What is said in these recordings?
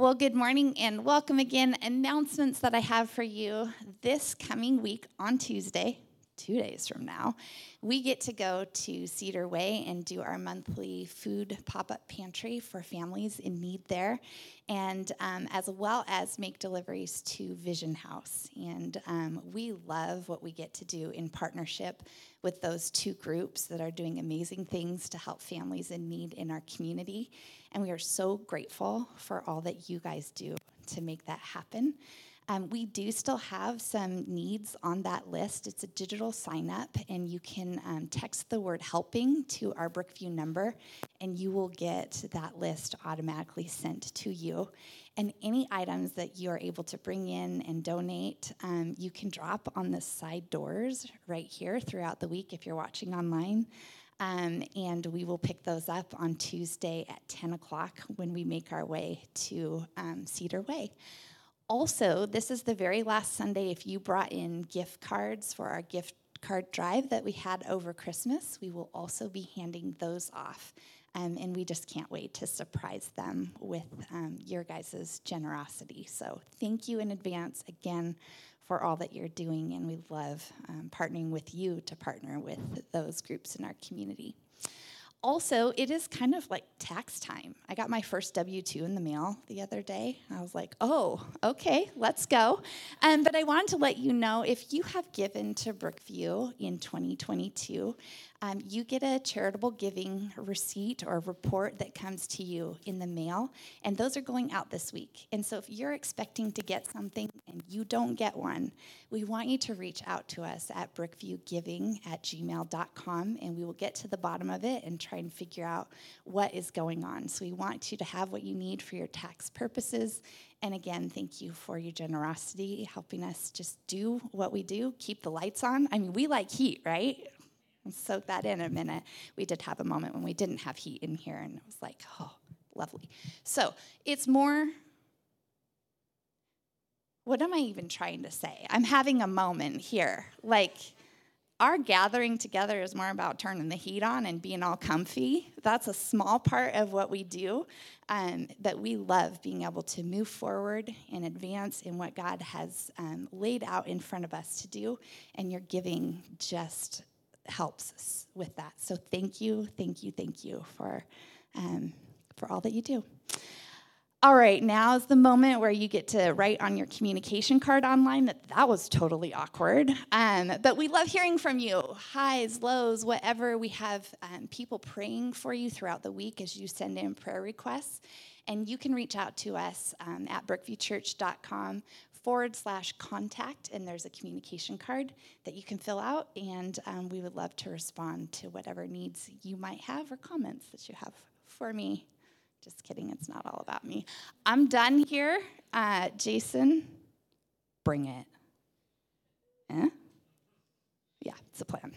Well, good morning and welcome again. Announcements that I have for you this coming week on Tuesday, two days from now, we get to go to Cedar Way and do our monthly food pop up pantry for families in need there, and um, as well as make deliveries to Vision House. And um, we love what we get to do in partnership with those two groups that are doing amazing things to help families in need in our community. And we are so grateful for all that you guys do to make that happen. Um, we do still have some needs on that list. It's a digital sign up, and you can um, text the word helping to our Brookview number, and you will get that list automatically sent to you. And any items that you are able to bring in and donate, um, you can drop on the side doors right here throughout the week if you're watching online. Um, and we will pick those up on Tuesday at 10 o'clock when we make our way to um, Cedar Way. Also, this is the very last Sunday. If you brought in gift cards for our gift card drive that we had over Christmas, we will also be handing those off. Um, and we just can't wait to surprise them with um, your guys' generosity. So, thank you in advance again for all that you're doing, and we love um, partnering with you to partner with those groups in our community also, it is kind of like tax time. I got my first W 2 in the mail the other day. I was like, oh, okay, let's go. Um, but I wanted to let you know if you have given to Brookview in 2022, um, you get a charitable giving receipt or report that comes to you in the mail, and those are going out this week. And so if you're expecting to get something and you don't get one, we want you to reach out to us at brookviewgiving at gmail.com, and we will get to the bottom of it and try and figure out what is going on. So we want you to have what you need for your tax purposes. And again, thank you for your generosity, helping us just do what we do, keep the lights on. I mean, we like heat, right? and soak that in a minute. We did have a moment when we didn't have heat in here, and it was like, oh, lovely. So it's more. What am I even trying to say? I'm having a moment here. Like, our gathering together is more about turning the heat on and being all comfy. That's a small part of what we do. Um, but we love being able to move forward and advance in what God has um, laid out in front of us to do. And you're giving just helps us with that. So thank you, thank you, thank you for, um, for all that you do. All right, now is the moment where you get to write on your communication card online. That that was totally awkward, um, but we love hearing from you. Highs, lows, whatever. We have um, people praying for you throughout the week as you send in prayer requests, and you can reach out to us um, at brookviewchurch.com forward slash contact, and there's a communication card that you can fill out, and um, we would love to respond to whatever needs you might have or comments that you have for me. Just kidding, it's not all about me. I'm done here. Uh, Jason, bring it. Eh? Yeah, it's a plan.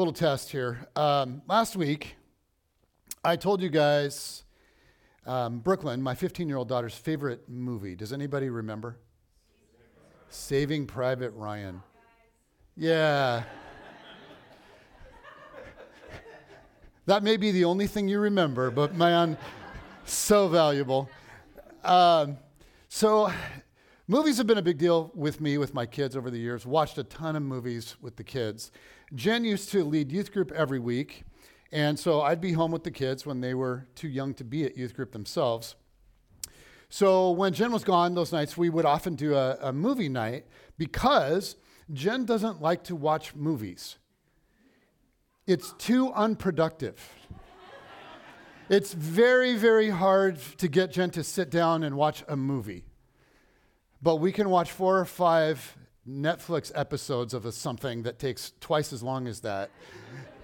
Little test here. Um, last week, I told you guys um, Brooklyn, my 15 year old daughter's favorite movie. Does anybody remember? Saving Private Ryan. Yeah. that may be the only thing you remember, but man, so valuable. Um, so, movies have been a big deal with me, with my kids over the years. Watched a ton of movies with the kids. Jen used to lead youth group every week, and so I'd be home with the kids when they were too young to be at youth group themselves. So when Jen was gone those nights, we would often do a, a movie night because Jen doesn't like to watch movies. It's too unproductive. It's very, very hard to get Jen to sit down and watch a movie. But we can watch four or five Netflix episodes of a, something that takes twice as long as that.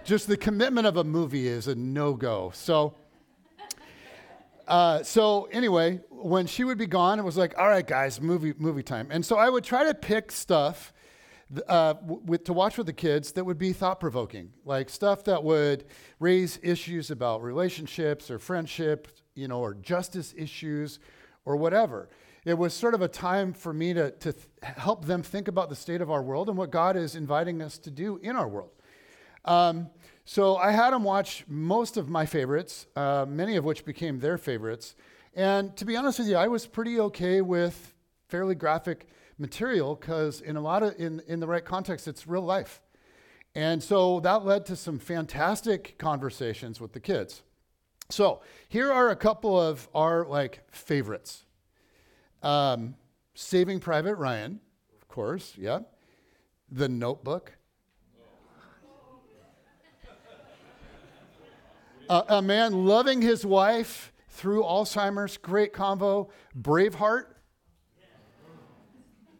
Just the commitment of a movie is a no go. So, uh, so anyway, when she would be gone, it was like, all right, guys, movie movie time. And so I would try to pick stuff uh, with, to watch with the kids that would be thought provoking, like stuff that would raise issues about relationships or friendship, you know, or justice issues or whatever. It was sort of a time for me to, to th- help them think about the state of our world and what God is inviting us to do in our world. Um, so I had them watch most of my favorites, uh, many of which became their favorites. And to be honest with you, I was pretty okay with fairly graphic material because in a lot of in, in the right context, it's real life. And so that led to some fantastic conversations with the kids. So here are a couple of our like favorites. Um, Saving Private Ryan, of course, yeah. The Notebook. A man loving his wife through Alzheimer's, great convo. Braveheart.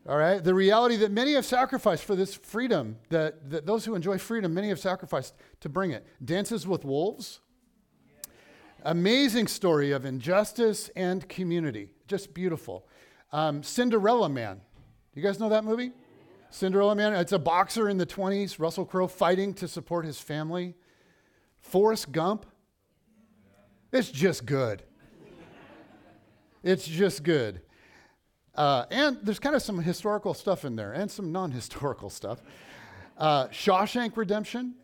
All right, the reality that many have sacrificed for this freedom, that, that those who enjoy freedom, many have sacrificed to bring it. Dances with Wolves. Amazing story of injustice and community. Just beautiful. Um, Cinderella Man. Do you guys know that movie? Cinderella Man. It's a boxer in the 20s, Russell Crowe fighting to support his family. Forrest Gump. It's just good. It's just good. Uh, and there's kind of some historical stuff in there and some non historical stuff. Uh, Shawshank Redemption.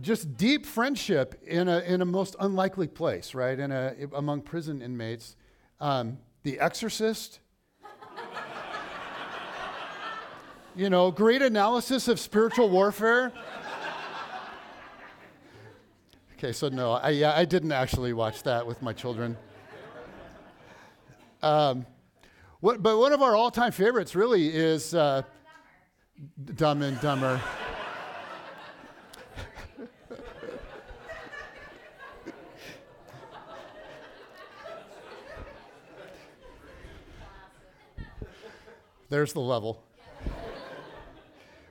Just deep friendship in a, in a most unlikely place, right? In a, among prison inmates. Um, the Exorcist. you know, great analysis of spiritual warfare. Okay, so no, I, yeah, I didn't actually watch that with my children. Um, what, but one of our all time favorites really is uh, Dumb and Dumber. There's the level.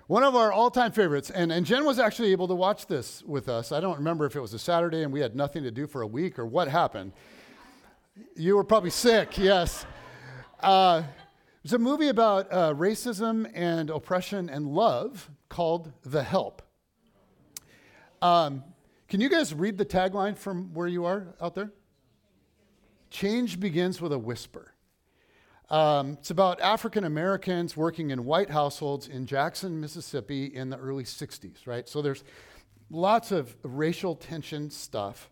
One of our all time favorites, and, and Jen was actually able to watch this with us. I don't remember if it was a Saturday and we had nothing to do for a week or what happened. You were probably sick, yes. Uh, it's a movie about uh, racism and oppression and love called The Help. Um, can you guys read the tagline from where you are out there? Change begins with a whisper. Um, it's about African Americans working in white households in Jackson, Mississippi in the early 60s, right? So there's lots of racial tension stuff.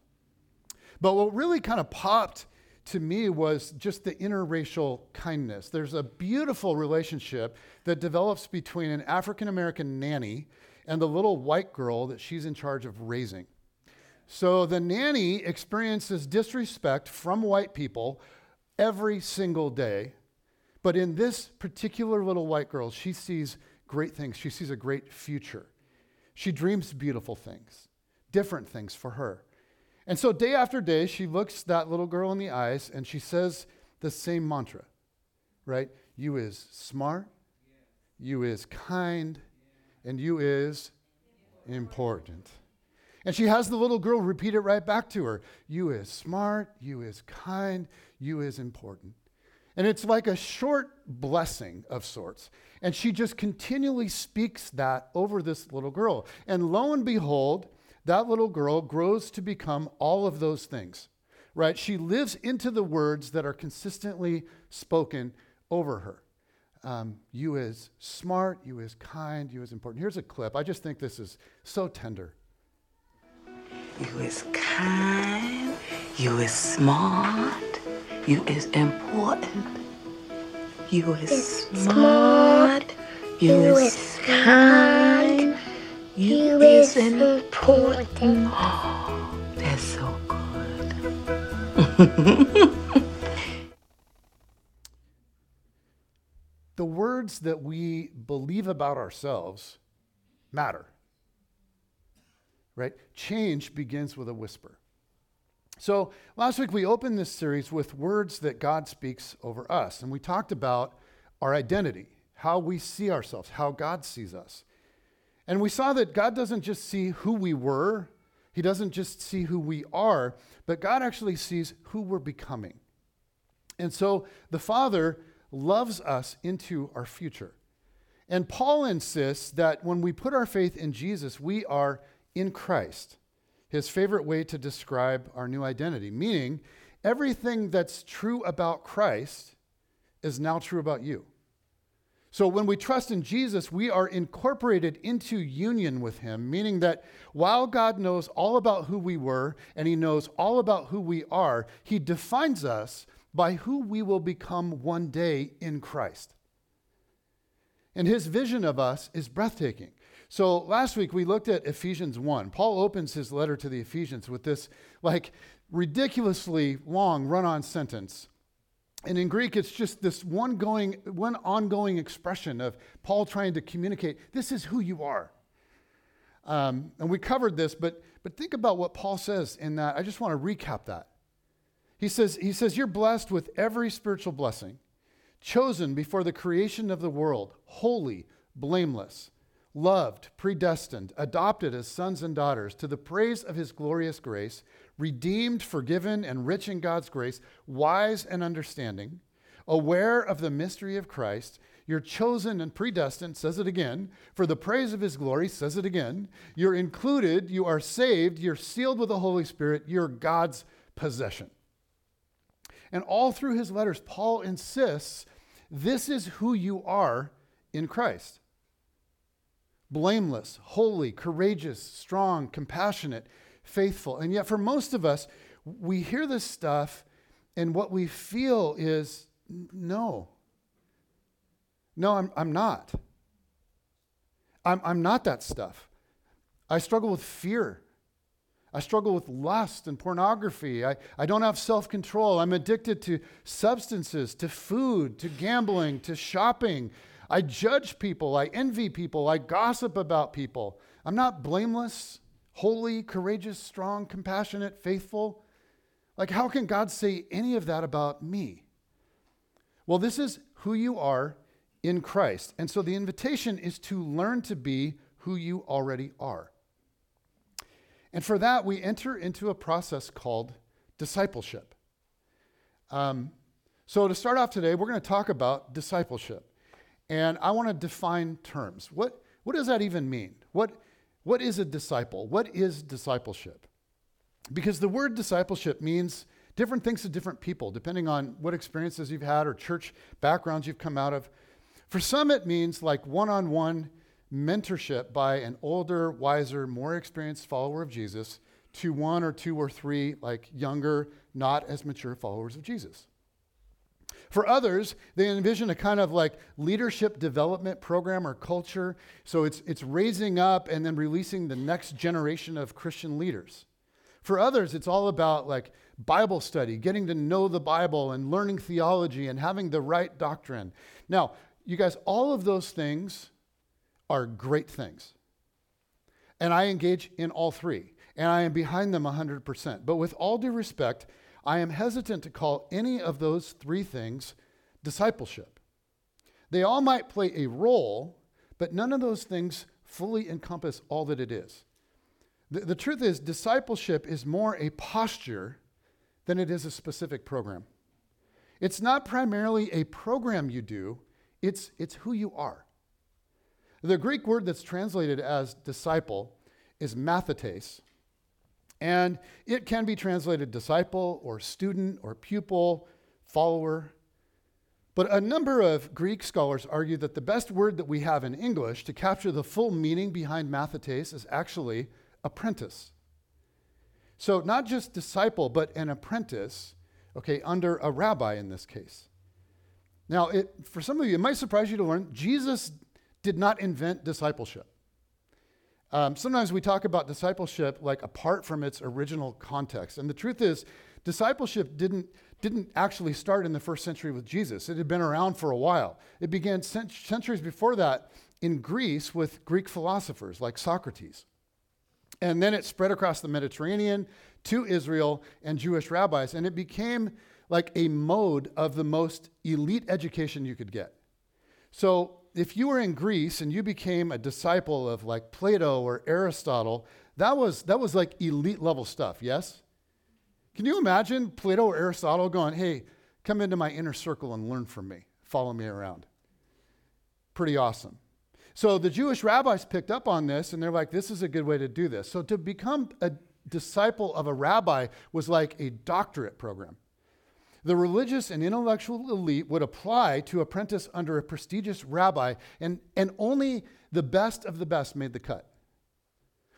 But what really kind of popped to me was just the interracial kindness. There's a beautiful relationship that develops between an African American nanny and the little white girl that she's in charge of raising. So the nanny experiences disrespect from white people every single day. But in this particular little white girl, she sees great things. She sees a great future. She dreams beautiful things, different things for her. And so day after day, she looks that little girl in the eyes and she says the same mantra, right? You is smart, you is kind, and you is important. And she has the little girl repeat it right back to her. You is smart, you is kind, you is important. And it's like a short blessing of sorts. And she just continually speaks that over this little girl. And lo and behold, that little girl grows to become all of those things, right? She lives into the words that are consistently spoken over her. Um, you is smart, you is kind, you is important. Here's a clip. I just think this is so tender. You is kind, you is smart, you is important. You is smart, you is kind. You, is important. Oh, that's so good. the words that we believe about ourselves matter. Right? Change begins with a whisper. So, last week we opened this series with words that God speaks over us, and we talked about our identity, how we see ourselves, how God sees us. And we saw that God doesn't just see who we were, He doesn't just see who we are, but God actually sees who we're becoming. And so the Father loves us into our future. And Paul insists that when we put our faith in Jesus, we are in Christ his favorite way to describe our new identity, meaning everything that's true about Christ is now true about you. So when we trust in Jesus, we are incorporated into union with him, meaning that while God knows all about who we were and he knows all about who we are, he defines us by who we will become one day in Christ. And his vision of us is breathtaking. So last week we looked at Ephesians 1. Paul opens his letter to the Ephesians with this like ridiculously long run-on sentence. And in Greek, it's just this one going, one ongoing expression of Paul trying to communicate, this is who you are. Um, and we covered this, but, but think about what Paul says in that. I just want to recap that. He says, he says, You're blessed with every spiritual blessing, chosen before the creation of the world, holy, blameless loved, predestined, adopted as sons and daughters to the praise of his glorious grace, redeemed, forgiven, and rich in God's grace, wise and understanding, aware of the mystery of Christ. You're chosen and predestined, says it again, for the praise of his glory, says it again. You're included, you are saved, you're sealed with the Holy Spirit, you're God's possession. And all through his letters, Paul insists this is who you are in Christ blameless, holy, courageous, strong, compassionate, faithful. And yet, for most of us, we hear this stuff, and what we feel is no. No, I'm, I'm not. I'm, I'm not that stuff. I struggle with fear. I struggle with lust and pornography. I, I don't have self control. I'm addicted to substances, to food, to gambling, to shopping, I judge people, I envy people, I gossip about people. I'm not blameless, holy, courageous, strong, compassionate, faithful. Like, how can God say any of that about me? Well, this is who you are in Christ. And so the invitation is to learn to be who you already are. And for that, we enter into a process called discipleship. Um, so, to start off today, we're going to talk about discipleship. And I want to define terms. What, what does that even mean? What, what is a disciple? What is discipleship? Because the word discipleship means different things to different people, depending on what experiences you've had or church backgrounds you've come out of. For some, it means like one on one mentorship by an older, wiser, more experienced follower of Jesus to one or two or three, like younger, not as mature followers of Jesus. For others, they envision a kind of like leadership development program or culture. So it's, it's raising up and then releasing the next generation of Christian leaders. For others, it's all about like Bible study, getting to know the Bible and learning theology and having the right doctrine. Now, you guys, all of those things are great things. And I engage in all three, and I am behind them 100%. But with all due respect, I am hesitant to call any of those three things discipleship. They all might play a role, but none of those things fully encompass all that it is. The, the truth is, discipleship is more a posture than it is a specific program. It's not primarily a program you do, it's, it's who you are. The Greek word that's translated as disciple is mathetes, and it can be translated disciple or student or pupil, follower. But a number of Greek scholars argue that the best word that we have in English to capture the full meaning behind mathetes is actually apprentice. So, not just disciple, but an apprentice, okay, under a rabbi in this case. Now, it, for some of you, it might surprise you to learn Jesus did not invent discipleship. Um, sometimes we talk about discipleship like apart from its original context. And the truth is, discipleship didn't, didn't actually start in the first century with Jesus. It had been around for a while. It began cent- centuries before that in Greece with Greek philosophers like Socrates. And then it spread across the Mediterranean to Israel and Jewish rabbis, and it became like a mode of the most elite education you could get. So if you were in Greece and you became a disciple of like Plato or Aristotle, that was, that was like elite level stuff, yes? Can you imagine Plato or Aristotle going, hey, come into my inner circle and learn from me, follow me around? Pretty awesome. So the Jewish rabbis picked up on this and they're like, this is a good way to do this. So to become a disciple of a rabbi was like a doctorate program. The religious and intellectual elite would apply to apprentice under a prestigious rabbi, and, and only the best of the best made the cut,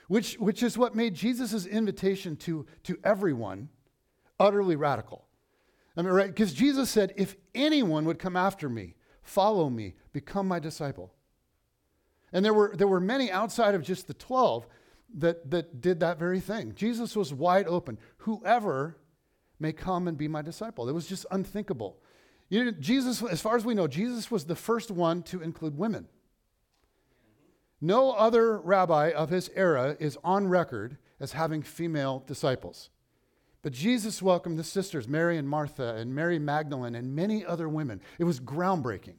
which, which is what made Jesus' invitation to, to everyone utterly radical. I mean, right? Because Jesus said, if anyone would come after me, follow me, become my disciple. And there were, there were many outside of just the 12 that, that did that very thing. Jesus was wide open. Whoever may come and be my disciple. It was just unthinkable. You know, Jesus, as far as we know, Jesus was the first one to include women. No other rabbi of his era is on record as having female disciples. But Jesus welcomed the sisters, Mary and Martha, and Mary Magdalene, and many other women. It was groundbreaking.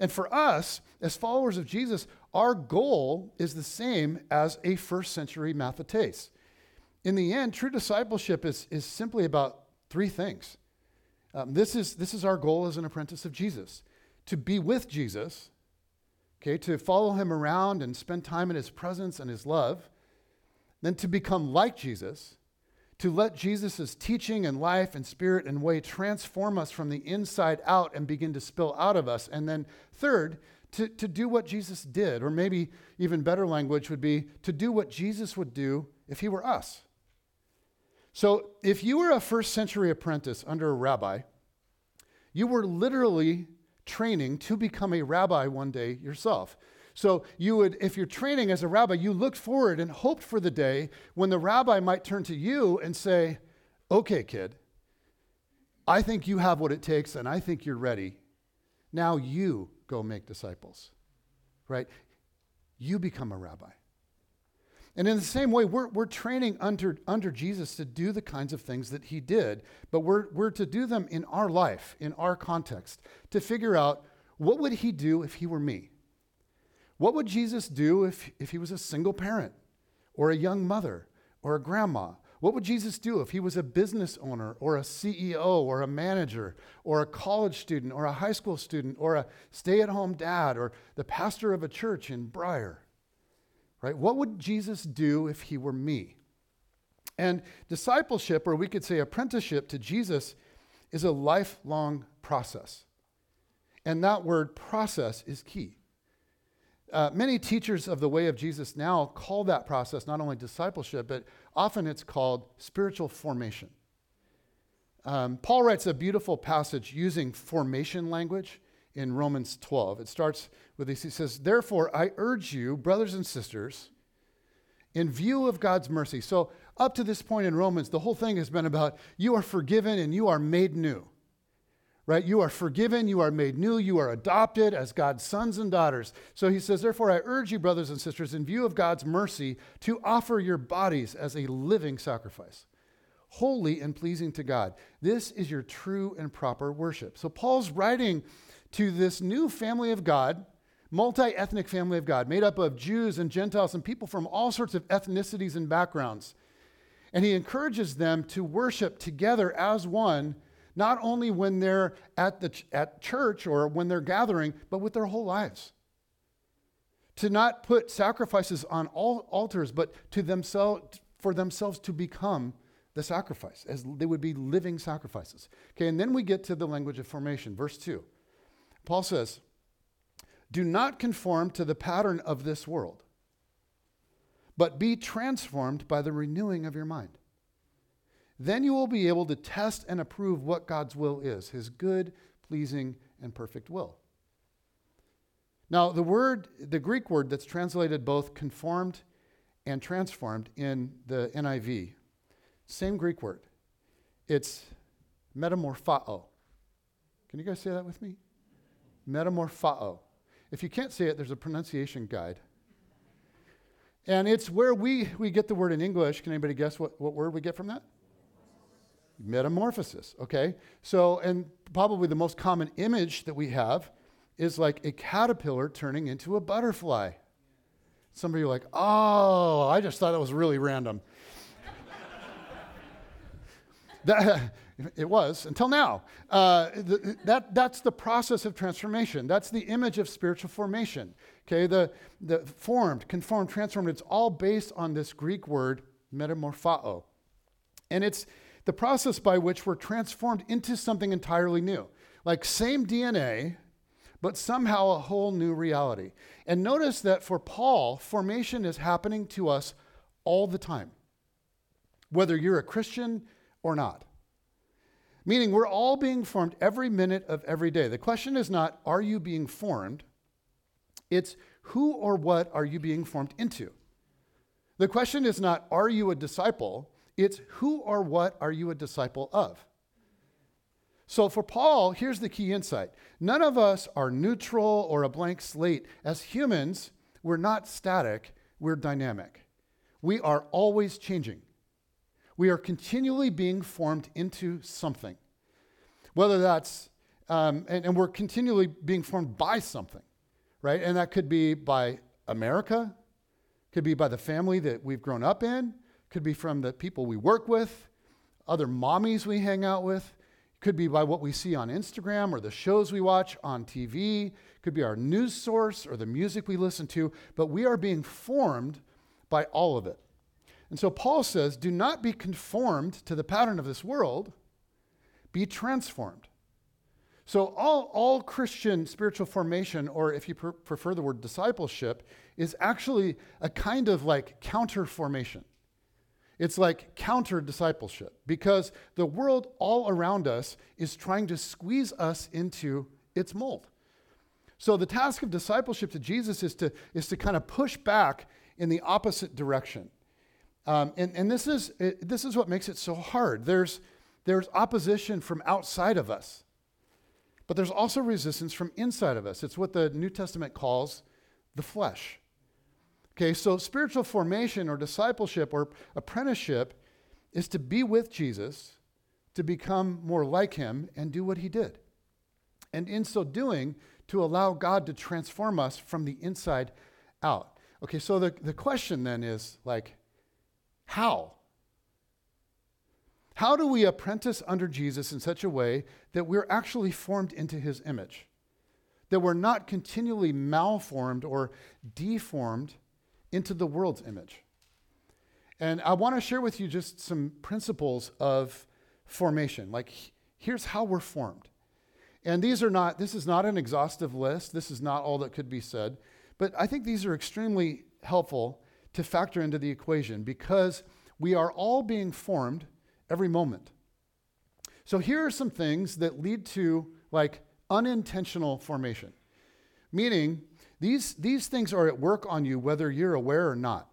And for us, as followers of Jesus, our goal is the same as a first century Mathetes in the end, true discipleship is, is simply about three things. Um, this, is, this is our goal as an apprentice of Jesus to be with Jesus, okay, to follow him around and spend time in his presence and his love, then to become like Jesus, to let Jesus' teaching and life and spirit and way transform us from the inside out and begin to spill out of us. And then, third, to, to do what Jesus did, or maybe even better language would be to do what Jesus would do if he were us. So, if you were a first century apprentice under a rabbi, you were literally training to become a rabbi one day yourself. So, you would, if you're training as a rabbi, you looked forward and hoped for the day when the rabbi might turn to you and say, Okay, kid, I think you have what it takes and I think you're ready. Now you go make disciples, right? You become a rabbi. And in the same way, we're, we're training under, under Jesus to do the kinds of things that he did, but we're, we're to do them in our life, in our context, to figure out what would he do if he were me? What would Jesus do if, if he was a single parent or a young mother or a grandma? What would Jesus do if he was a business owner or a CEO or a manager or a college student or a high school student or a stay at home dad or the pastor of a church in Brier? Right? What would Jesus do if he were me? And discipleship, or we could say apprenticeship to Jesus, is a lifelong process. And that word process is key. Uh, many teachers of the way of Jesus now call that process not only discipleship, but often it's called spiritual formation. Um, Paul writes a beautiful passage using formation language in Romans 12. It starts with this He says, Therefore, I urge you, brothers and sisters, in view of God's mercy. So, up to this point in Romans, the whole thing has been about you are forgiven and you are made new. Right? You are forgiven, you are made new, you are adopted as God's sons and daughters. So he says, Therefore, I urge you, brothers and sisters, in view of God's mercy, to offer your bodies as a living sacrifice, holy and pleasing to God. This is your true and proper worship. So Paul's writing to this new family of God, multi ethnic family of God, made up of Jews and Gentiles and people from all sorts of ethnicities and backgrounds. And he encourages them to worship together as one, not only when they're at, the, at church or when they're gathering, but with their whole lives. To not put sacrifices on all altars, but to themselves, for themselves to become the sacrifice, as they would be living sacrifices. Okay, and then we get to the language of formation, verse 2. Paul says, Do not conform to the pattern of this world, but be transformed by the renewing of your mind. Then you will be able to test and approve what God's will is, his good, pleasing, and perfect will. Now, the word, the Greek word that's translated both conformed and transformed in the NIV, same Greek word. It's metamorphao. Can you guys say that with me? Metamorphao. If you can't say it, there's a pronunciation guide. And it's where we, we get the word in English. Can anybody guess what, what word we get from that? Metamorphosis, okay? So, and probably the most common image that we have is like a caterpillar turning into a butterfly. Some of you are like, oh, I just thought that was really random. that, it was until now. Uh, that, that's the process of transformation. That's the image of spiritual formation. Okay, the, the formed, conformed, transformed, it's all based on this Greek word metamorphao. And it's the process by which we're transformed into something entirely new. Like same DNA, but somehow a whole new reality. And notice that for Paul, formation is happening to us all the time, whether you're a Christian or not. Meaning, we're all being formed every minute of every day. The question is not, are you being formed? It's who or what are you being formed into? The question is not, are you a disciple? It's who or what are you a disciple of? So for Paul, here's the key insight none of us are neutral or a blank slate. As humans, we're not static, we're dynamic. We are always changing. We are continually being formed into something. Whether that's, um, and, and we're continually being formed by something, right? And that could be by America, could be by the family that we've grown up in, could be from the people we work with, other mommies we hang out with, could be by what we see on Instagram or the shows we watch on TV, could be our news source or the music we listen to, but we are being formed by all of it. And so Paul says, do not be conformed to the pattern of this world, be transformed. So, all, all Christian spiritual formation, or if you prefer the word discipleship, is actually a kind of like counter formation. It's like counter discipleship because the world all around us is trying to squeeze us into its mold. So, the task of discipleship to Jesus is to, is to kind of push back in the opposite direction. Um, and and this, is, it, this is what makes it so hard. There's, there's opposition from outside of us, but there's also resistance from inside of us. It's what the New Testament calls the flesh. Okay, so spiritual formation or discipleship or apprenticeship is to be with Jesus, to become more like him, and do what he did. And in so doing, to allow God to transform us from the inside out. Okay, so the, the question then is like, how? How do we apprentice under Jesus in such a way that we're actually formed into his image? That we're not continually malformed or deformed into the world's image? And I want to share with you just some principles of formation. Like, here's how we're formed. And these are not, this is not an exhaustive list. This is not all that could be said. But I think these are extremely helpful to factor into the equation because we are all being formed every moment. So here are some things that lead to like unintentional formation, meaning these, these things are at work on you whether you're aware or not.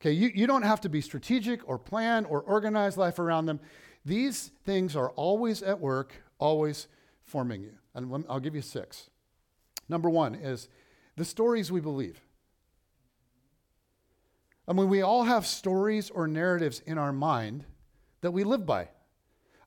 Okay, you, you don't have to be strategic or plan or organize life around them. These things are always at work, always forming you. And I'll give you six. Number one is the stories we believe. I mean, we all have stories or narratives in our mind that we live by.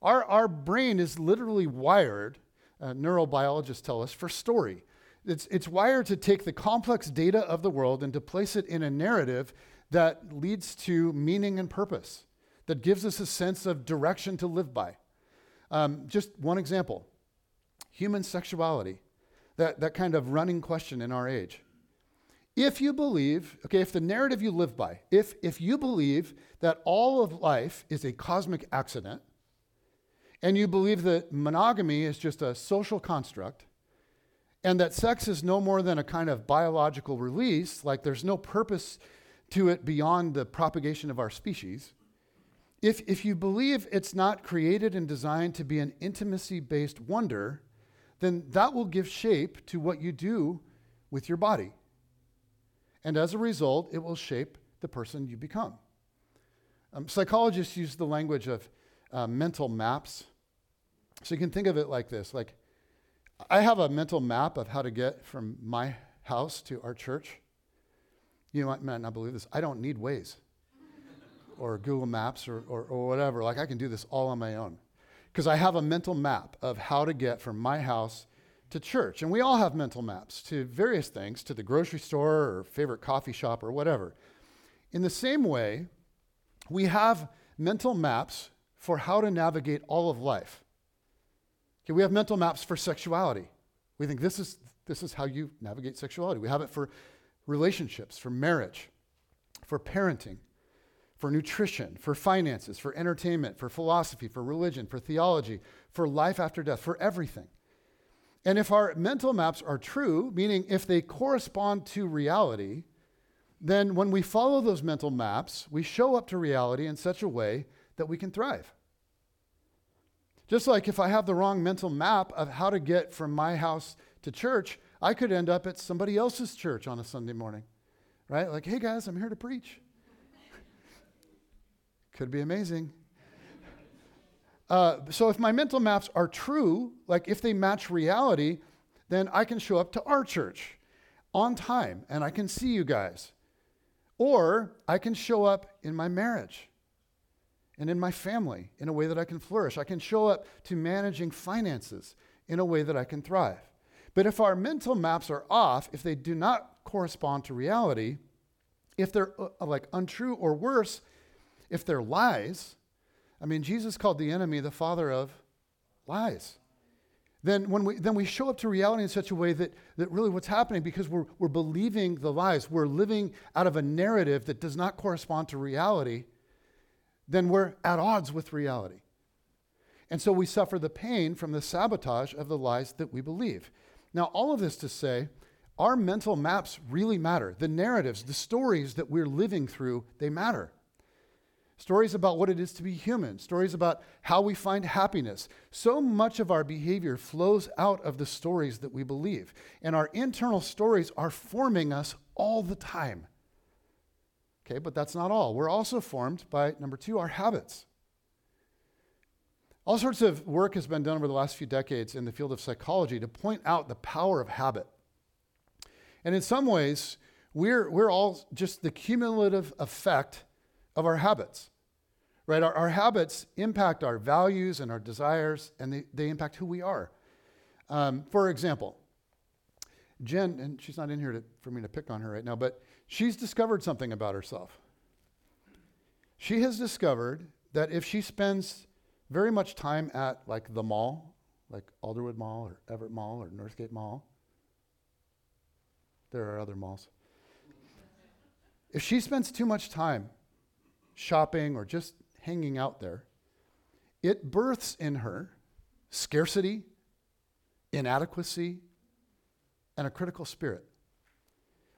Our, our brain is literally wired, uh, neurobiologists tell us, for story. It's, it's wired to take the complex data of the world and to place it in a narrative that leads to meaning and purpose, that gives us a sense of direction to live by. Um, just one example human sexuality, that, that kind of running question in our age. If you believe, okay, if the narrative you live by, if, if you believe that all of life is a cosmic accident, and you believe that monogamy is just a social construct, and that sex is no more than a kind of biological release, like there's no purpose to it beyond the propagation of our species, if, if you believe it's not created and designed to be an intimacy based wonder, then that will give shape to what you do with your body. And as a result, it will shape the person you become. Um, psychologists use the language of uh, mental maps. So you can think of it like this like, I have a mental map of how to get from my house to our church. You might, not believe this. I don't need Waze or Google Maps or, or, or whatever. Like, I can do this all on my own because I have a mental map of how to get from my house to church. And we all have mental maps to various things, to the grocery store or favorite coffee shop or whatever. In the same way, we have mental maps for how to navigate all of life. Okay, we have mental maps for sexuality. We think this is, this is how you navigate sexuality. We have it for relationships, for marriage, for parenting, for nutrition, for finances, for entertainment, for philosophy, for religion, for theology, for life after death, for everything. And if our mental maps are true, meaning if they correspond to reality, then when we follow those mental maps, we show up to reality in such a way that we can thrive. Just like if I have the wrong mental map of how to get from my house to church, I could end up at somebody else's church on a Sunday morning, right? Like, hey guys, I'm here to preach. could be amazing. Uh, so if my mental maps are true, like if they match reality, then I can show up to our church on time and I can see you guys. Or I can show up in my marriage and in my family in a way that I can flourish. I can show up to managing finances in a way that I can thrive. But if our mental maps are off, if they do not correspond to reality, if they're uh, like untrue or worse, if they're lies, I mean, Jesus called the enemy the father of lies. Then, when we, then we show up to reality in such a way that, that really what's happening because we're, we're believing the lies, we're living out of a narrative that does not correspond to reality, then we're at odds with reality. And so we suffer the pain from the sabotage of the lies that we believe. Now, all of this to say, our mental maps really matter. The narratives, the stories that we're living through, they matter. Stories about what it is to be human, stories about how we find happiness. So much of our behavior flows out of the stories that we believe. And our internal stories are forming us all the time. Okay, but that's not all. We're also formed by, number two, our habits. All sorts of work has been done over the last few decades in the field of psychology to point out the power of habit. And in some ways, we're, we're all just the cumulative effect of our habits. Right? Our, our habits impact our values and our desires, and they, they impact who we are. Um, for example, Jen, and she's not in here to, for me to pick on her right now, but she's discovered something about herself. She has discovered that if she spends very much time at like the mall, like Alderwood Mall or Everett Mall or Northgate Mall, there are other malls. If she spends too much time shopping, or just hanging out there, it births in her scarcity, inadequacy, and a critical spirit.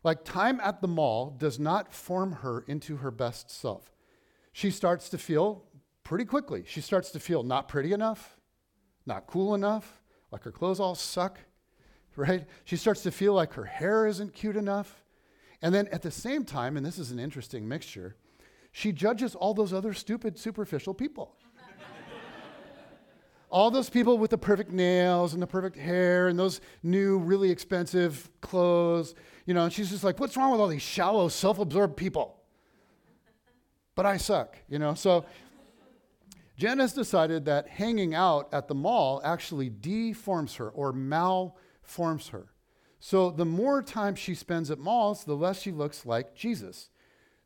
Like time at the mall does not form her into her best self. She starts to feel pretty quickly, she starts to feel not pretty enough, not cool enough, like her clothes all suck, right? She starts to feel like her hair isn't cute enough. And then at the same time, and this is an interesting mixture, she judges all those other stupid, superficial people. all those people with the perfect nails and the perfect hair and those new, really expensive clothes, you know, and she's just like, what's wrong with all these shallow, self absorbed people? But I suck, you know? So Jen has decided that hanging out at the mall actually deforms her or malforms her. So the more time she spends at malls, the less she looks like Jesus.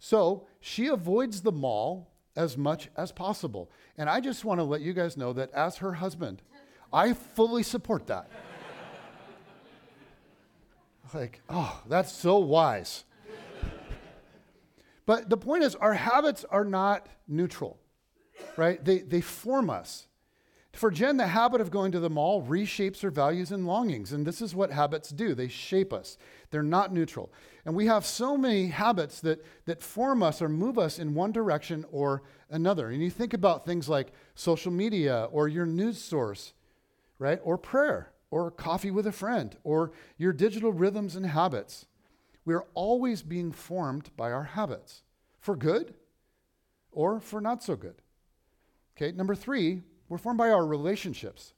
So she avoids the mall as much as possible. And I just want to let you guys know that as her husband, I fully support that. like, oh, that's so wise. but the point is, our habits are not neutral, right? They, they form us. For Jen, the habit of going to the mall reshapes her values and longings. And this is what habits do they shape us, they're not neutral. And we have so many habits that, that form us or move us in one direction or another. And you think about things like social media or your news source, right? Or prayer or coffee with a friend or your digital rhythms and habits. We're always being formed by our habits for good or for not so good. Okay, number three, we're formed by our relationships.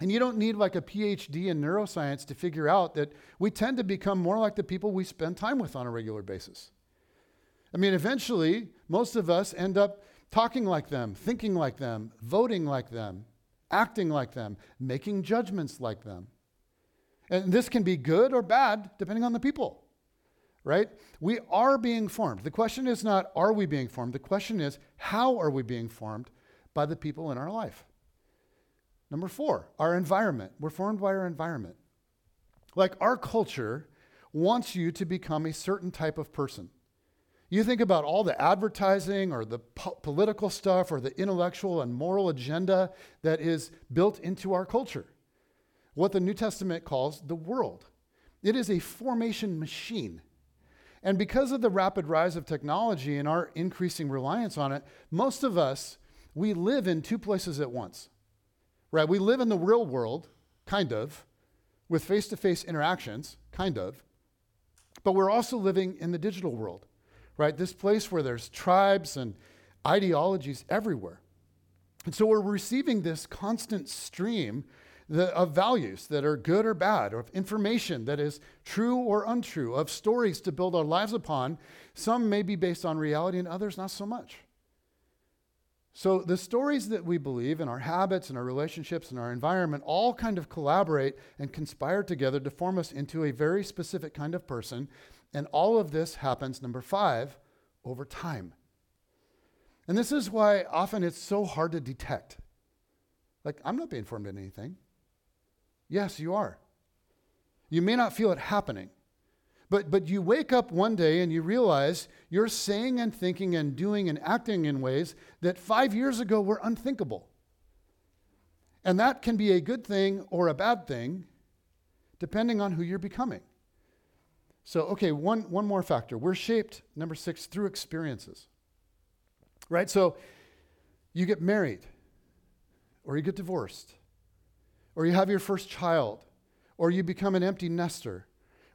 And you don't need like a PhD in neuroscience to figure out that we tend to become more like the people we spend time with on a regular basis. I mean, eventually, most of us end up talking like them, thinking like them, voting like them, acting like them, making judgments like them. And this can be good or bad depending on the people, right? We are being formed. The question is not, are we being formed? The question is, how are we being formed by the people in our life? Number four, our environment. We're formed by our environment. Like our culture wants you to become a certain type of person. You think about all the advertising or the po- political stuff or the intellectual and moral agenda that is built into our culture. What the New Testament calls the world. It is a formation machine. And because of the rapid rise of technology and our increasing reliance on it, most of us, we live in two places at once. Right? We live in the real world, kind of, with face to face interactions, kind of, but we're also living in the digital world right? This place where there's tribes and ideologies everywhere. And so we're receiving this constant stream of values that are good or bad, or of information that is true or untrue, of stories to build our lives upon. Some may be based on reality and others not so much. So the stories that we believe and our habits and our relationships and our environment all kind of collaborate and conspire together to form us into a very specific kind of person and all of this happens, number five, over time. And this is why often it's so hard to detect. Like, I'm not being formed in anything. Yes, you are. You may not feel it happening, but, but you wake up one day and you realize you're saying and thinking and doing and acting in ways that five years ago were unthinkable. And that can be a good thing or a bad thing, depending on who you're becoming. So, okay, one, one more factor. We're shaped, number six, through experiences. Right? So, you get married, or you get divorced, or you have your first child, or you become an empty nester,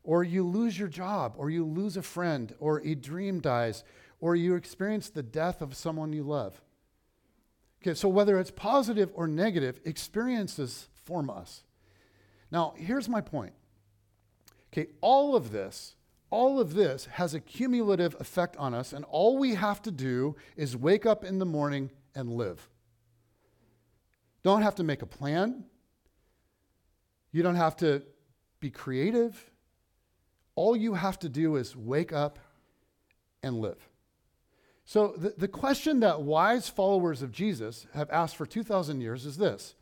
or you lose your job, or you lose a friend, or a dream dies, or you experience the death of someone you love. Okay, so whether it's positive or negative, experiences form us. Now, here's my point Okay, all of this, all of this has a cumulative effect on us, and all we have to do is wake up in the morning and live. Don't have to make a plan. You don't have to be creative. All you have to do is wake up and live. So, the, the question that wise followers of Jesus have asked for 2,000 years is this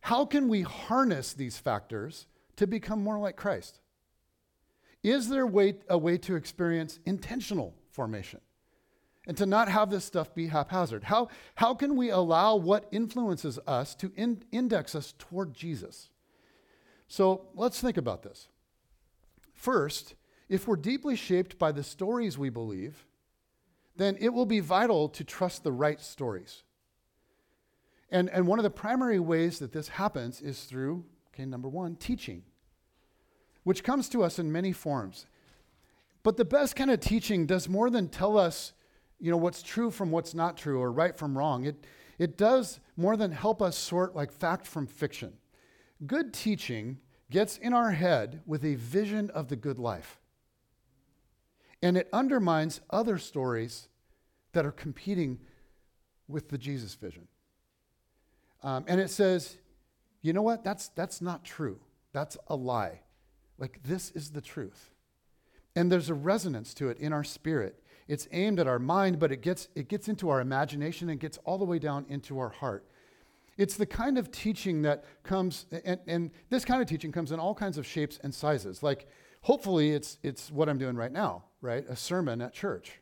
How can we harness these factors to become more like Christ? Is there way, a way to experience intentional formation and to not have this stuff be haphazard? How, how can we allow what influences us to in, index us toward Jesus? So let's think about this. First, if we're deeply shaped by the stories we believe, then it will be vital to trust the right stories. And, and one of the primary ways that this happens is through, okay, number one, teaching which comes to us in many forms. But the best kind of teaching does more than tell us, you know, what's true from what's not true or right from wrong. It, it does more than help us sort like fact from fiction. Good teaching gets in our head with a vision of the good life. And it undermines other stories that are competing with the Jesus vision. Um, and it says, you know what? That's, that's not true. That's a lie. Like, this is the truth. And there's a resonance to it in our spirit. It's aimed at our mind, but it gets, it gets into our imagination and gets all the way down into our heart. It's the kind of teaching that comes, and, and this kind of teaching comes in all kinds of shapes and sizes. Like, hopefully, it's, it's what I'm doing right now, right? A sermon at church.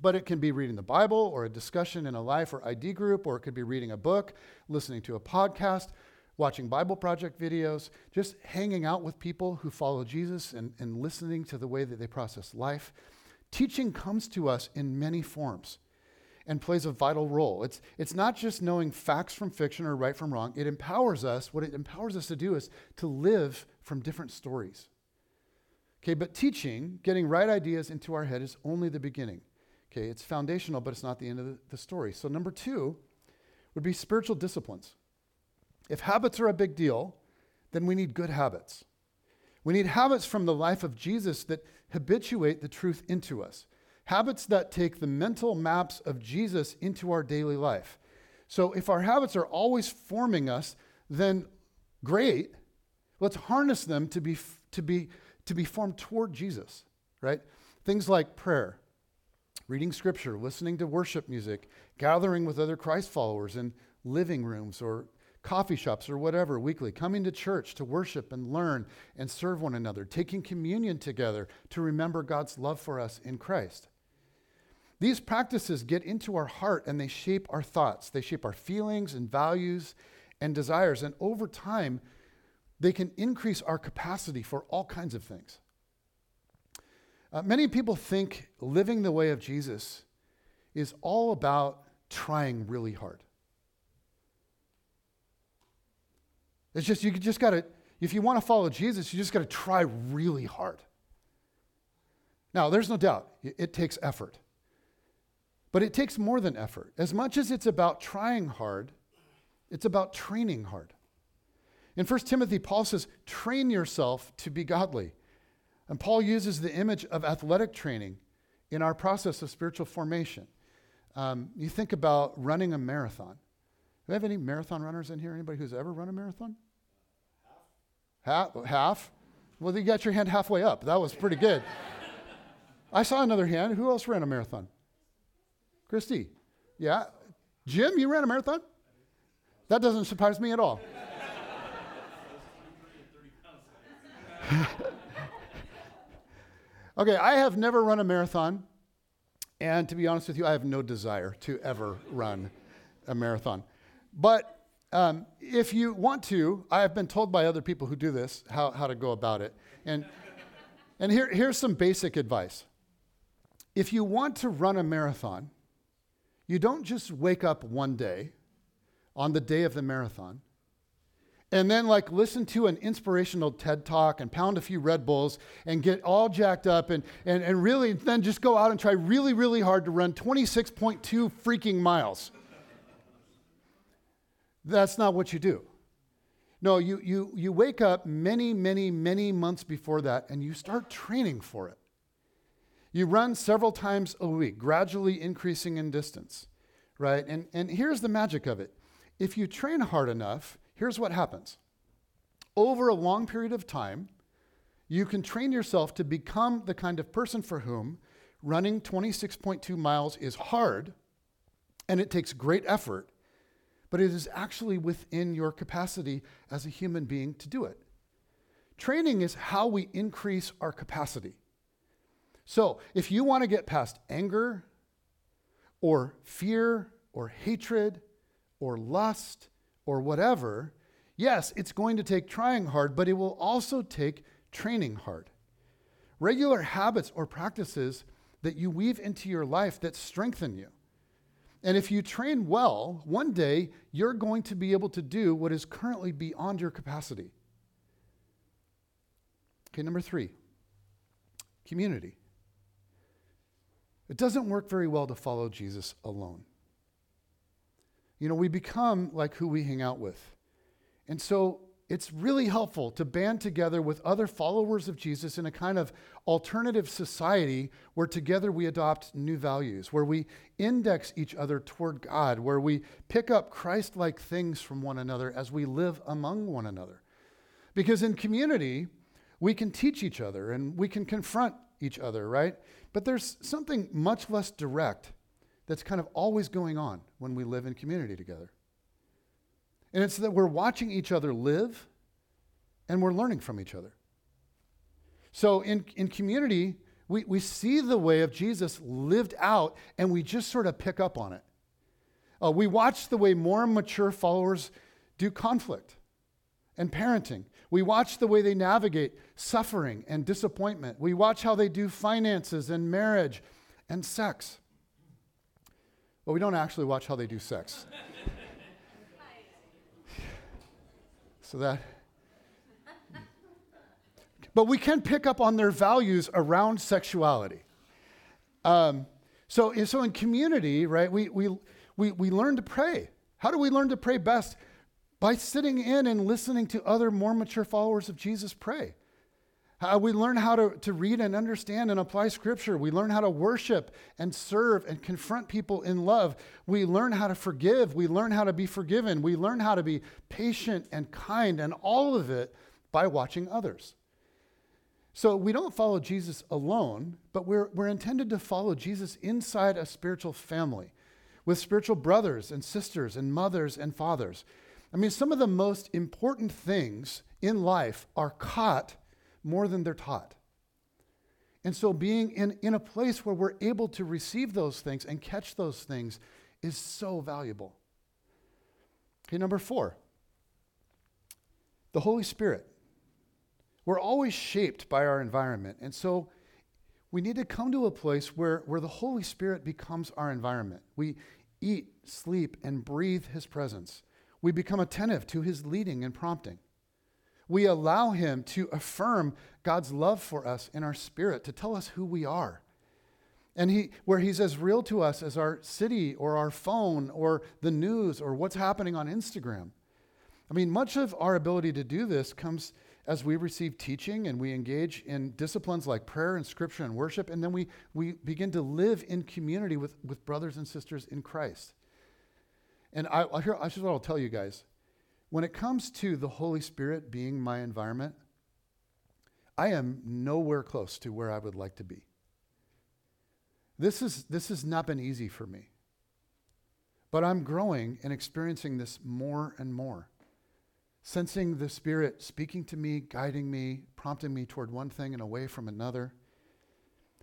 But it can be reading the Bible or a discussion in a life or ID group, or it could be reading a book, listening to a podcast, watching Bible Project videos, just hanging out with people who follow Jesus and, and listening to the way that they process life. Teaching comes to us in many forms and plays a vital role. It's, it's not just knowing facts from fiction or right from wrong, it empowers us. What it empowers us to do is to live from different stories. Okay, but teaching, getting right ideas into our head, is only the beginning. Okay, it's foundational, but it's not the end of the, the story. So, number two would be spiritual disciplines. If habits are a big deal, then we need good habits. We need habits from the life of Jesus that habituate the truth into us, habits that take the mental maps of Jesus into our daily life. So if our habits are always forming us, then great. Let's harness them to be, to be, to be formed toward Jesus, right? Things like prayer, reading scripture, listening to worship music, gathering with other Christ followers in living rooms or coffee shops or whatever weekly, coming to church to worship and learn and serve one another, taking communion together to remember God's love for us in Christ. These practices get into our heart and they shape our thoughts, they shape our feelings and values and desires. And over time, they can increase our capacity for all kinds of things. Uh, many people think living the way of Jesus is all about trying really hard. It's just, you just got to, if you want to follow Jesus, you just got to try really hard. Now, there's no doubt, it, it takes effort. But it takes more than effort. As much as it's about trying hard, it's about training hard. In 1 Timothy, Paul says, train yourself to be godly. And Paul uses the image of athletic training in our process of spiritual formation. Um, you think about running a marathon. Do we have any marathon runners in here? Anybody who's ever run a marathon? Half. Half? half? Well, you got your hand halfway up. That was pretty good. I saw another hand. Who else ran a marathon? Christy. Yeah. Jim, you ran a marathon? That doesn't surprise me at all. okay, I have never run a marathon. And to be honest with you, I have no desire to ever run a marathon. But um, if you want to, I have been told by other people who do this how, how to go about it. And, and here, here's some basic advice. If you want to run a marathon, you don't just wake up one day on the day of the marathon and then like listen to an inspirational TED talk and pound a few Red Bulls and get all jacked up and, and, and really then just go out and try really, really hard to run 26.2 freaking miles. That's not what you do. No, you, you, you wake up many, many, many months before that and you start training for it. You run several times a week, gradually increasing in distance, right? And, and here's the magic of it if you train hard enough, here's what happens. Over a long period of time, you can train yourself to become the kind of person for whom running 26.2 miles is hard and it takes great effort, but it is actually within your capacity as a human being to do it. Training is how we increase our capacity. So, if you want to get past anger or fear or hatred or lust or whatever, yes, it's going to take trying hard, but it will also take training hard. Regular habits or practices that you weave into your life that strengthen you. And if you train well, one day you're going to be able to do what is currently beyond your capacity. Okay, number three community. It doesn't work very well to follow Jesus alone. You know, we become like who we hang out with. And so it's really helpful to band together with other followers of Jesus in a kind of alternative society where together we adopt new values, where we index each other toward God, where we pick up Christ like things from one another as we live among one another. Because in community, we can teach each other and we can confront each other, right? But there's something much less direct that's kind of always going on when we live in community together. And it's that we're watching each other live and we're learning from each other. So in, in community, we, we see the way of Jesus lived out and we just sort of pick up on it. Uh, we watch the way more mature followers do conflict and parenting. We watch the way they navigate suffering and disappointment. We watch how they do finances and marriage and sex. Well, we don't actually watch how they do sex. so that. But we can pick up on their values around sexuality. Um, so, so in community, right, we, we, we, we learn to pray. How do we learn to pray best? By sitting in and listening to other more mature followers of Jesus pray. Uh, we learn how to, to read and understand and apply scripture. We learn how to worship and serve and confront people in love. We learn how to forgive. We learn how to be forgiven. We learn how to be patient and kind, and all of it by watching others. So we don't follow Jesus alone, but we're, we're intended to follow Jesus inside a spiritual family with spiritual brothers and sisters and mothers and fathers. I mean, some of the most important things in life are caught more than they're taught. And so, being in, in a place where we're able to receive those things and catch those things is so valuable. Okay, number four, the Holy Spirit. We're always shaped by our environment. And so, we need to come to a place where, where the Holy Spirit becomes our environment. We eat, sleep, and breathe His presence. We become attentive to His leading and prompting. We allow Him to affirm God's love for us in our spirit, to tell us who we are. And he, where He's as real to us as our city or our phone or the news or what's happening on Instagram. I mean, much of our ability to do this comes as we receive teaching and we engage in disciplines like prayer and scripture and worship, and then we, we begin to live in community with, with brothers and sisters in Christ. And I, I, hear, I just want to tell you guys when it comes to the Holy Spirit being my environment, I am nowhere close to where I would like to be. This, is, this has not been easy for me. But I'm growing and experiencing this more and more. Sensing the Spirit speaking to me, guiding me, prompting me toward one thing and away from another.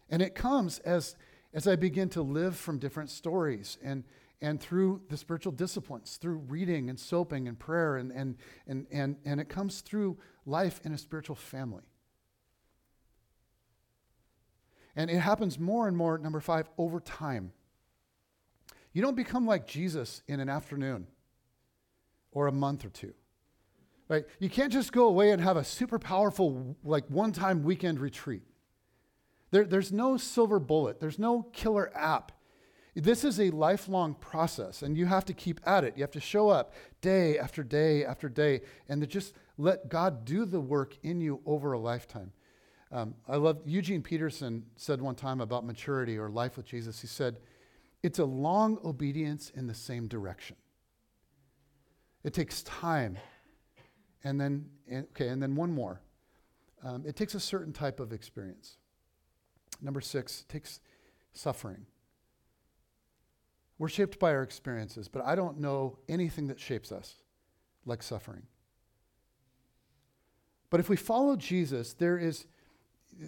And it comes as, as I begin to live from different stories and, and through the spiritual disciplines, through reading and soaping and prayer, and, and, and, and, and it comes through life in a spiritual family. And it happens more and more, number five, over time. You don't become like Jesus in an afternoon or a month or two. Right? You can't just go away and have a super powerful, like one time weekend retreat. There, there's no silver bullet, there's no killer app this is a lifelong process, and you have to keep at it. You have to show up day after day after day, and to just let God do the work in you over a lifetime. Um, I love Eugene Peterson said one time about maturity or life with Jesus. He said, "It's a long obedience in the same direction. It takes time, and then okay, and then one more. Um, it takes a certain type of experience. Number six, takes suffering." We're shaped by our experiences, but I don't know anything that shapes us like suffering. But if we follow Jesus, there is,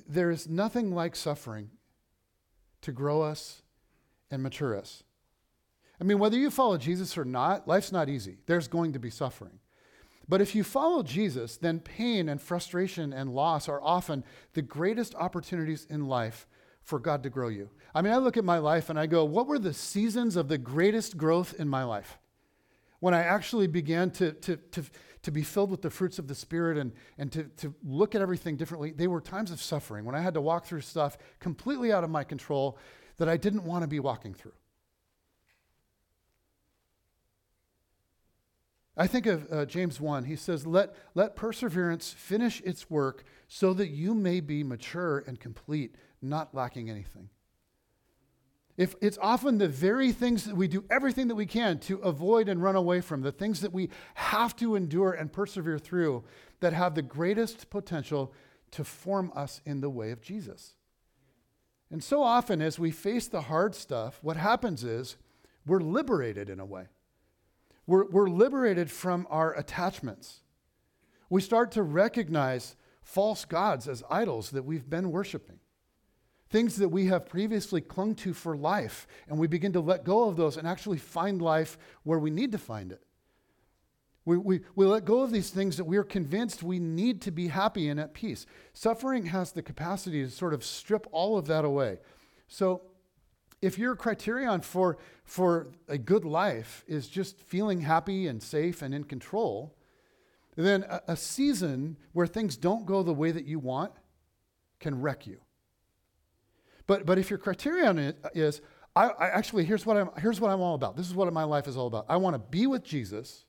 there is nothing like suffering to grow us and mature us. I mean, whether you follow Jesus or not, life's not easy. There's going to be suffering. But if you follow Jesus, then pain and frustration and loss are often the greatest opportunities in life for God to grow you. I mean, I look at my life and I go, what were the seasons of the greatest growth in my life? When I actually began to, to, to, to be filled with the fruits of the Spirit and, and to, to look at everything differently, they were times of suffering when I had to walk through stuff completely out of my control that I didn't want to be walking through. I think of uh, James 1. He says, let, let perseverance finish its work so that you may be mature and complete, not lacking anything. If it's often the very things that we do everything that we can to avoid and run away from, the things that we have to endure and persevere through that have the greatest potential to form us in the way of Jesus. And so often, as we face the hard stuff, what happens is we're liberated in a way. We're, we're liberated from our attachments. We start to recognize false gods as idols that we've been worshiping things that we have previously clung to for life, and we begin to let go of those and actually find life where we need to find it. We, we, we let go of these things that we are convinced we need to be happy and at peace. Suffering has the capacity to sort of strip all of that away. So, if your criterion for, for a good life is just feeling happy and safe and in control, then a, a season where things don't go the way that you want can wreck you. But, but if your criterion uh, is, I, I, actually, here's what, I'm, here's what I'm all about. This is what my life is all about. I want to be with Jesus.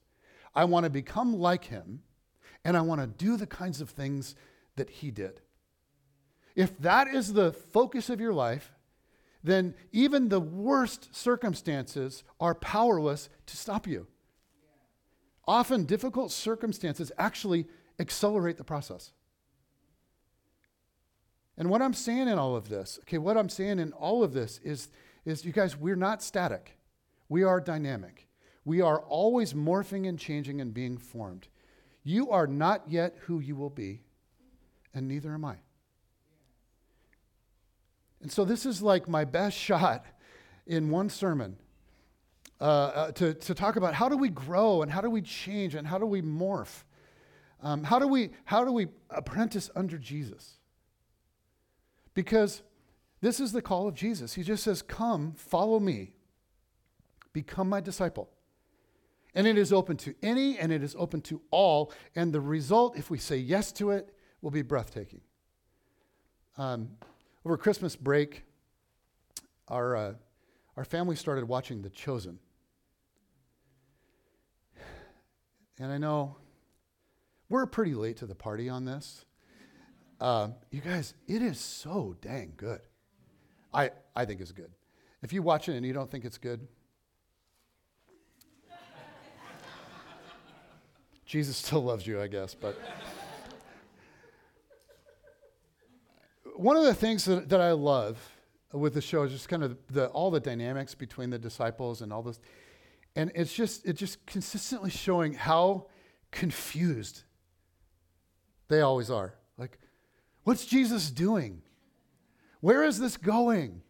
I want to become like him, and I want to do the kinds of things that he did. If that is the focus of your life, then even the worst circumstances are powerless to stop you. Often, difficult circumstances actually accelerate the process. And what I'm saying in all of this, okay, what I'm saying in all of this is, is you guys, we're not static. We are dynamic. We are always morphing and changing and being formed. You are not yet who you will be, and neither am I. And so this is like my best shot in one sermon uh, uh, to, to talk about how do we grow and how do we change and how do we morph. Um, how, do we, how do we apprentice under Jesus? Because this is the call of Jesus. He just says, Come, follow me, become my disciple. And it is open to any and it is open to all. And the result, if we say yes to it, will be breathtaking. Um, over Christmas break, our, uh, our family started watching The Chosen. And I know we're pretty late to the party on this. Uh, you guys, it is so dang good. I, I think it's good. If you watch it and you don't think it's good, Jesus still loves you, I guess, but. one of the things that, that I love with the show is just kind of the, all the dynamics between the disciples and all this. And it's just, it's just consistently showing how confused they always are. Like, what's Jesus doing? Where is this going?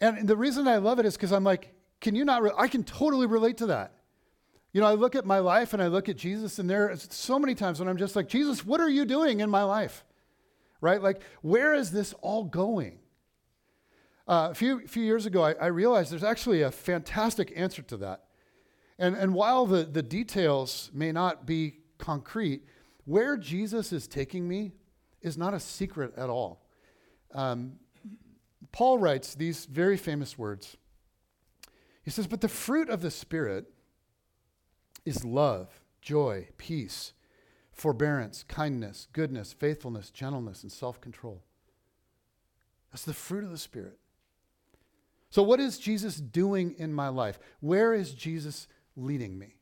And the reason I love it is because I'm like, can you not? Re- I can totally relate to that. You know, I look at my life and I look at Jesus, and there are so many times when I'm just like, Jesus, what are you doing in my life? right? Like, where is this all going? Uh, a few, few years ago, I, I, realized there's actually a fantastic answer to that. And, and while the, the details may not be concrete, where Jesus is taking me is not a secret at all. Um, Paul writes these very famous words. He says, But the fruit of the Spirit is love, joy, peace forbearance, kindness, goodness, faithfulness, gentleness, and self control. That's the fruit of the Spirit. So, what is Jesus doing in my life? Where is Jesus leading me?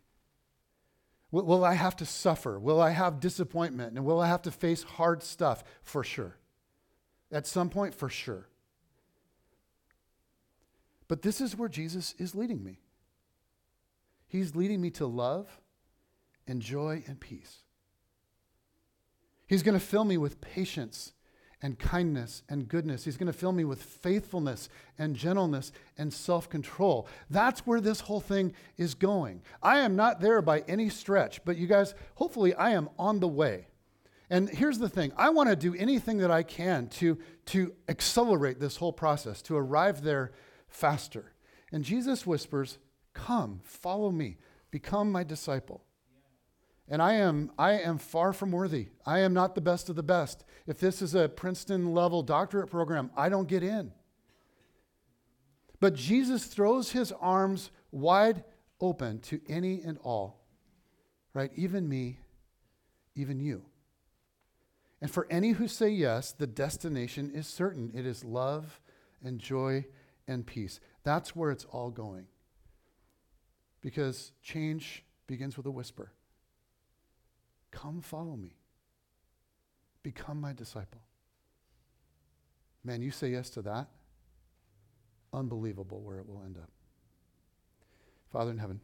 Will, I have to suffer? Will I have disappointment? And will I have to face hard stuff? For sure. At some point, for sure. But this is where Jesus is leading me. He's leading me to love and joy and peace. He's going to fill me with patience and kindness and goodness. He's going to fill me with faithfulness and gentleness and self control. That's where this whole thing is going. I am not there by any stretch, but you guys, hopefully, I am on the way. And here's the thing I want to do anything that I can to, to accelerate this whole process, to arrive there faster. And Jesus whispers, Come, follow me, become my disciple. And I am, I am far from worthy. I am not the best of the best. If this is a Princeton level doctorate program, I don't get in. But Jesus throws his arms wide open to any and all, right? Even me, even you. And for any who say yes, the destination is certain. It is love and joy and peace. That's where it's all going. Because change begins with a whisper. Come follow me. Become my disciple. Man, you say yes to that? Unbelievable where it will end up. Father in heaven,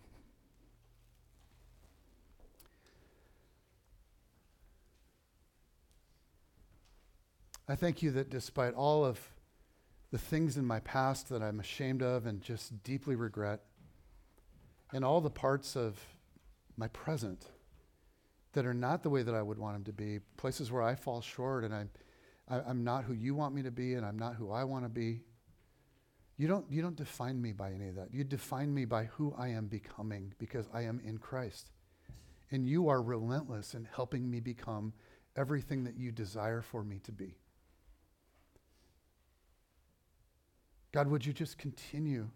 I thank you that despite all of the things in my past that I'm ashamed of and just deeply regret, and all the parts of my present that are not the way that I would want them to be, places where I fall short and I'm, I, am i am not who you want me to be and I'm not who I want to be. You don't, you don't define me by any of that. You define me by who I am becoming because I am in Christ. And you are relentless in helping me become everything that you desire for me to be. God, would you just continue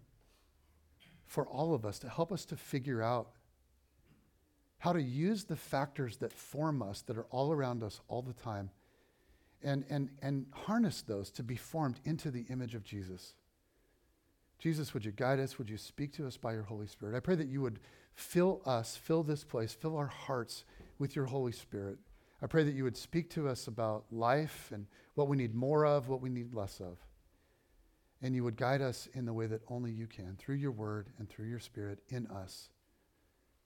for all of us to help us to figure out how to use the factors that form us, that are all around us all the time, and, and, and harness those to be formed into the image of Jesus. Jesus, would you guide us? Would you speak to us by your Holy Spirit? I pray that you would fill us, fill this place, fill our hearts with your Holy Spirit. I pray that you would speak to us about life and what we need more of, what we need less of. And you would guide us in the way that only you can, through your word and through your spirit in us,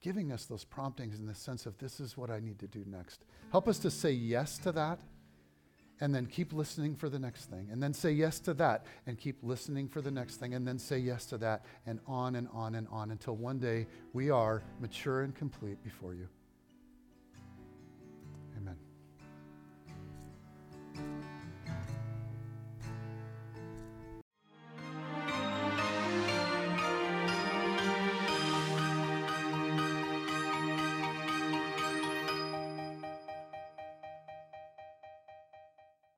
giving us those promptings in the sense of this is what I need to do next. Help us to say yes to that and then keep listening for the next thing, and then say yes to that, and keep listening for the next thing, and then say yes to that, and on and on and on until one day we are mature and complete before you.